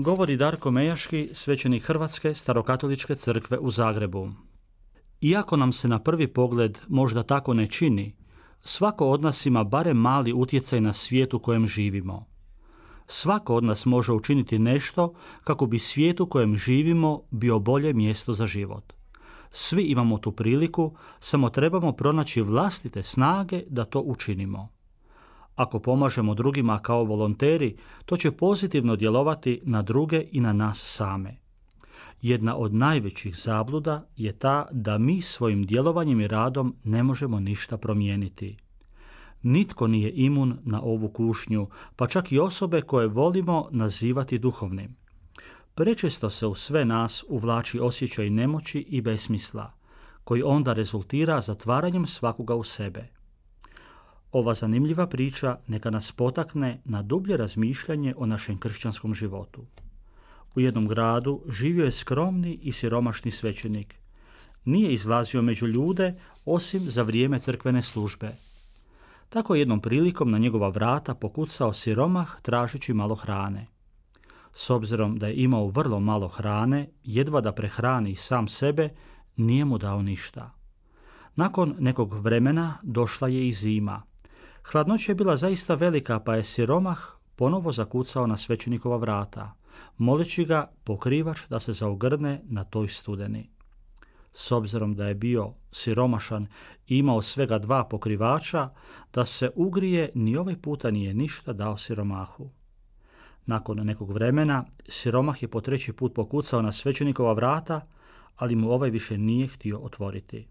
Govori Darko Mejaški, svećenik Hrvatske starokatoličke crkve u Zagrebu. Iako nam se na prvi pogled možda tako ne čini, svako od nas ima barem mali utjecaj na svijet u kojem živimo. Svako od nas može učiniti nešto kako bi svijet u kojem živimo bio bolje mjesto za život. Svi imamo tu priliku, samo trebamo pronaći vlastite snage da to učinimo. Ako pomažemo drugima kao volonteri, to će pozitivno djelovati na druge i na nas same. Jedna od najvećih zabluda je ta da mi svojim djelovanjem i radom ne možemo ništa promijeniti. Nitko nije imun na ovu kušnju, pa čak i osobe koje volimo nazivati duhovnim. Prečesto se u sve nas uvlači osjećaj nemoći i besmisla, koji onda rezultira zatvaranjem svakoga u sebe. Ova zanimljiva priča neka nas potakne na dublje razmišljanje o našem kršćanskom životu. U jednom gradu živio je skromni i siromašni svećenik. Nije izlazio među ljude osim za vrijeme crkvene službe. Tako je jednom prilikom na njegova vrata pokucao siromah tražeći malo hrane. S obzirom da je imao vrlo malo hrane, jedva da prehrani sam sebe, nije mu dao ništa. Nakon nekog vremena došla je i zima. Hladnoća je bila zaista velika, pa je siromah ponovo zakucao na svećenikova vrata, moleći ga pokrivač da se zaogrne na toj studeni. S obzirom da je bio siromašan i imao svega dva pokrivača, da se ugrije ni ovaj puta nije ništa dao siromahu. Nakon nekog vremena, siromah je po treći put pokucao na svećenikova vrata, ali mu ovaj više nije htio otvoriti.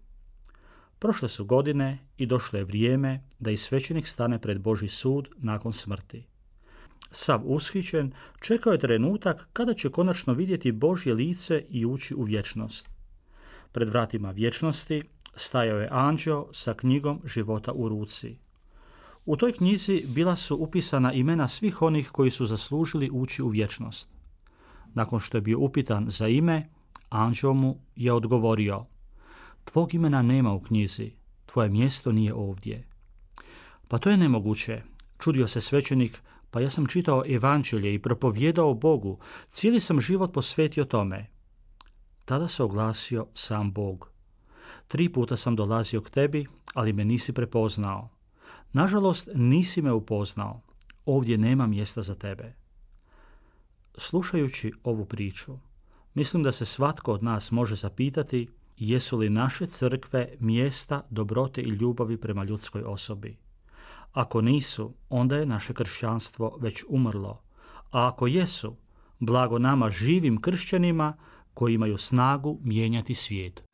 Prošle su godine i došlo je vrijeme da i svećenik stane pred Boži sud nakon smrti. Sav ushićen, čekao je trenutak kada će konačno vidjeti Božje lice i ući u vječnost. Pred vratima vječnosti stajao je anđeo sa knjigom života u ruci. U toj knjizi bila su upisana imena svih onih koji su zaslužili ući u vječnost. Nakon što je bio upitan za ime, anđeo mu je odgovorio – Tvog imena nema u knjizi, tvoje mjesto nije ovdje. Pa to je nemoguće, čudio se svećenik, pa ja sam čitao evanđelje i propovjedao Bogu, cijeli sam život posvetio tome. Tada se oglasio sam Bog. Tri puta sam dolazio k tebi, ali me nisi prepoznao. Nažalost, nisi me upoznao. Ovdje nema mjesta za tebe. Slušajući ovu priču, mislim da se svatko od nas može zapitati jesu li naše crkve mjesta dobrote i ljubavi prema ljudskoj osobi. Ako nisu, onda je naše kršćanstvo već umrlo, a ako jesu, blago nama živim kršćanima koji imaju snagu mijenjati svijet.